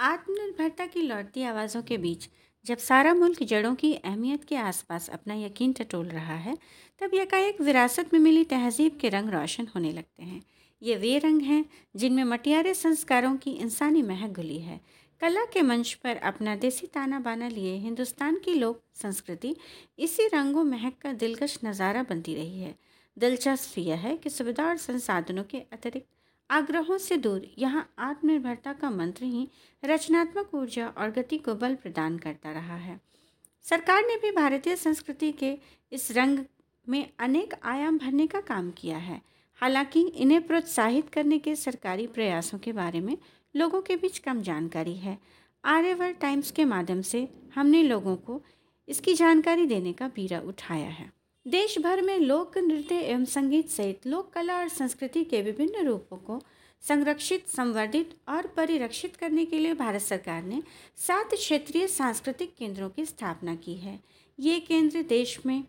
आत्मनिर्भरता की लौटती आवाज़ों के बीच, जब सारा मुल्क जड़ों की अहमियत के आसपास अपना यकीन टटोल रहा है, तब यकाएक विरासत में मिली तहजीब के रंग रोशन होने लगते हैं। ये वे रंग हैं, जिनमें मटियारे संस्कारों की इंसानी महक घुली है। कला के मंच पर अपना देसी ताना बाना लिए हिंदुस्तान की लोक संस्कृति, इसी रंगों महक का दिलकश नज़ारा बनती रही है। दिलचस्प यह है कि सुविधा और संसाधनों के अतिरिक्त आग्रहों से दूर, यहाँ आत्मनिर्भरता का मंत्र ही रचनात्मक ऊर्जा और गति को बल प्रदान करता रहा है। सरकार ने भी भारतीय संस्कृति के इस रंग में अनेक आयाम भरने का काम किया है। हालाँकि इन्हें प्रोत्साहित करने के सरकारी प्रयासों के बारे में लोगों के बीच कम जानकारी है। आर्यवर्ल्ड टाइम्स के माध्यम से हमने लोगों को इसकी जानकारी देने का बीरा उठाया है। देश भर में लोक नृत्य एवं संगीत सहित लोक कला और संस्कृति के विभिन्न रूपों को संरक्षित, संवर्धित और परिरक्षित करने के लिए भारत सरकार ने सात क्षेत्रीय सांस्कृतिक केंद्रों की स्थापना की है। ये केंद्र देश में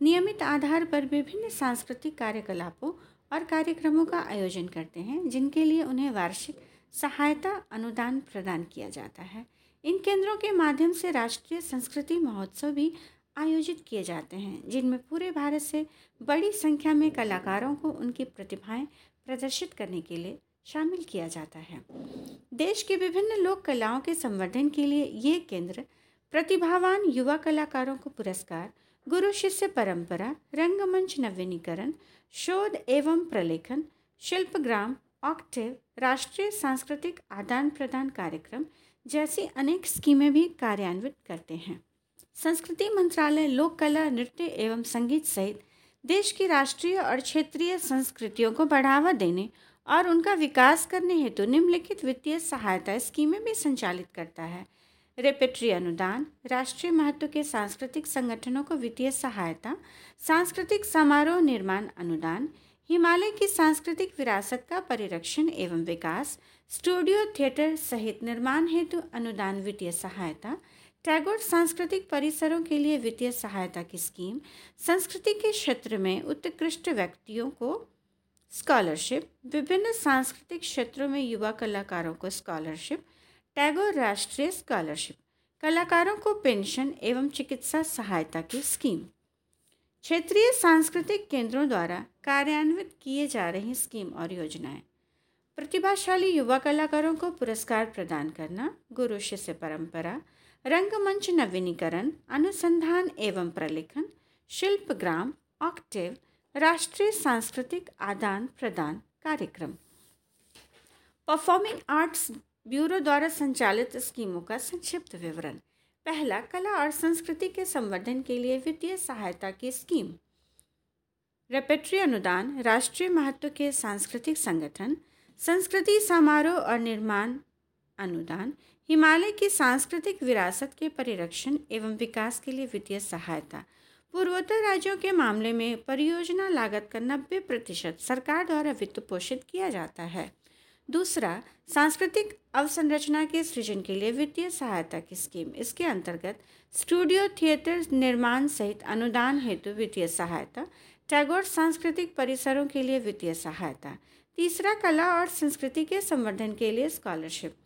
नियमित आधार पर विभिन्न सांस्कृतिक कार्यकलापों और कार्यक्रमों का आयोजन करते हैं, जिनके लिए उन्हें वार्षिक सहायता अनुदान प्रदान किया जाता है। इन केंद्रों के माध्यम से राष्ट्रीय संस्कृति महोत्सव भी आयोजित किए जाते हैं, जिनमें पूरे भारत से बड़ी संख्या में कलाकारों को उनकी प्रतिभाएँ प्रदर्शित करने के लिए शामिल किया जाता है। देश की विभिन्न लोक कलाओं के संवर्धन के लिए ये केंद्र प्रतिभावान युवा कलाकारों को पुरस्कार, गुरु शिष्य परंपरा, रंगमंच नवीनीकरण, शोध एवं प्रलेखन, शिल्पग्राम, ऑक्टिव, राष्ट्रीय सांस्कृतिक आदान प्रदान कार्यक्रम जैसी अनेक स्कीमें भी कार्यान्वित करते हैं। संस्कृति मंत्रालय, लोक कला, नृत्य एवं संगीत सहित देश की राष्ट्रीय और क्षेत्रीय संस्कृतियों को बढ़ावा देने और उनका विकास करने हेतु निम्नलिखित वित्तीय सहायता स्कीमें भी संचालित करता है। रेपेट्री अनुदान, राष्ट्रीय महत्व के सांस्कृतिक संगठनों को वित्तीय सहायता, सांस्कृतिक समारोह निर्माण अनुदान, हिमालय की सांस्कृतिक विरासत का परिरक्षण एवं विकास, स्टूडियो थिएटर सहित निर्माण हेतु अनुदान वित्तीय सहायता टैगोर सांस्कृतिक परिसरों के लिए वित्तीय सहायता की स्कीम, संस्कृति के क्षेत्र में उत्कृष्ट व्यक्तियों को स्कॉलरशिप, विभिन्न सांस्कृतिक क्षेत्रों में युवा कलाकारों को स्कॉलरशिप, टैगोर राष्ट्रीय स्कॉलरशिप, कलाकारों को पेंशन एवं चिकित्सा सहायता की स्कीम। क्षेत्रीय सांस्कृतिक केंद्रों द्वारा कार्यान्वित किए जा रही स्कीम और योजनाएँ। प्रतिभाशाली युवा कलाकारों को पुरस्कार प्रदान करना गुरु शिष्य परंपरा रंगमंच नवीनीकरण, अनुसंधान एवं प्रलेखन, शिल्पग्राम, ऑक्टिव, राष्ट्रीय सांस्कृतिक आदान प्रदान कार्यक्रम। परफॉर्मिंग आर्ट्स ब्यूरो द्वारा संचालित स्कीमों का संक्षिप्त विवरण। पहला, कला और संस्कृति के संवर्धन के लिए वित्तीय सहायता की स्कीम। रेपेट्री अनुदान, राष्ट्रीय महत्व के सांस्कृतिक संगठन, संस्कृति समारोह और निर्माण अनुदान, हिमालय की सांस्कृतिक विरासत के परिरक्षण एवं विकास के लिए वित्तीय सहायता। पूर्वोत्तर राज्यों के मामले में परियोजना लागत का नब्बे प्रतिशत सरकार द्वारा वित्त पोषित किया जाता है। दूसरा, सांस्कृतिक अवसंरचना के सृजन के लिए वित्तीय सहायता की स्कीम। इसके अंतर्गत स्टूडियो थिएटर निर्माण सहित अनुदान हेतु वित्तीय सहायता, टैगोर सांस्कृतिक परिसरों के लिए वित्तीय सहायता, तीसरा कला और संस्कृति के संवर्धन के लिए स्कॉलरशिप।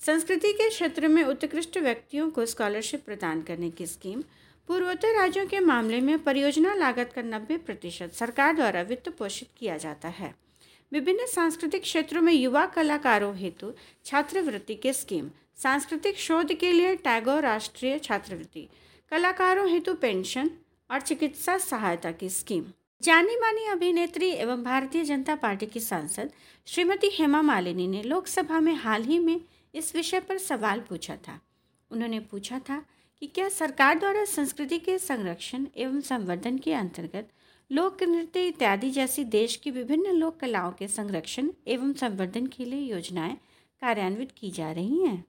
संस्कृति के क्षेत्र में उत्कृष्ट व्यक्तियों को स्कॉलरशिप प्रदान करने की स्कीम पूर्वोत्तर राज्यों के मामले में परियोजना लागत का नब्बे प्रतिशत सरकार द्वारा वित्त पोषित किया जाता है। विभिन्न सांस्कृतिक क्षेत्रों में युवा कलाकारों हेतु छात्रवृत्ति की स्कीम सांस्कृतिक शोध के लिए टैगोर राष्ट्रीय छात्रवृत्ति, कलाकारों हेतु पेंशन और चिकित्सा सहायता की स्कीम जानी मानी अभिनेत्री एवं भारतीय जनता पार्टी की सांसद श्रीमती हेमा मालिनी ने लोकसभा में हाल ही में इस विषय पर सवाल पूछा था। उन्होंने पूछा था कि क्या सरकार द्वारा संस्कृति के संरक्षण एवं संवर्धन के अंतर्गत लोक नृत्य इत्यादि जैसी देश की विभिन्न लोक कलाओं के संरक्षण एवं संवर्धन के लिए योजनाएँ कार्यान्वित की जा रही हैं?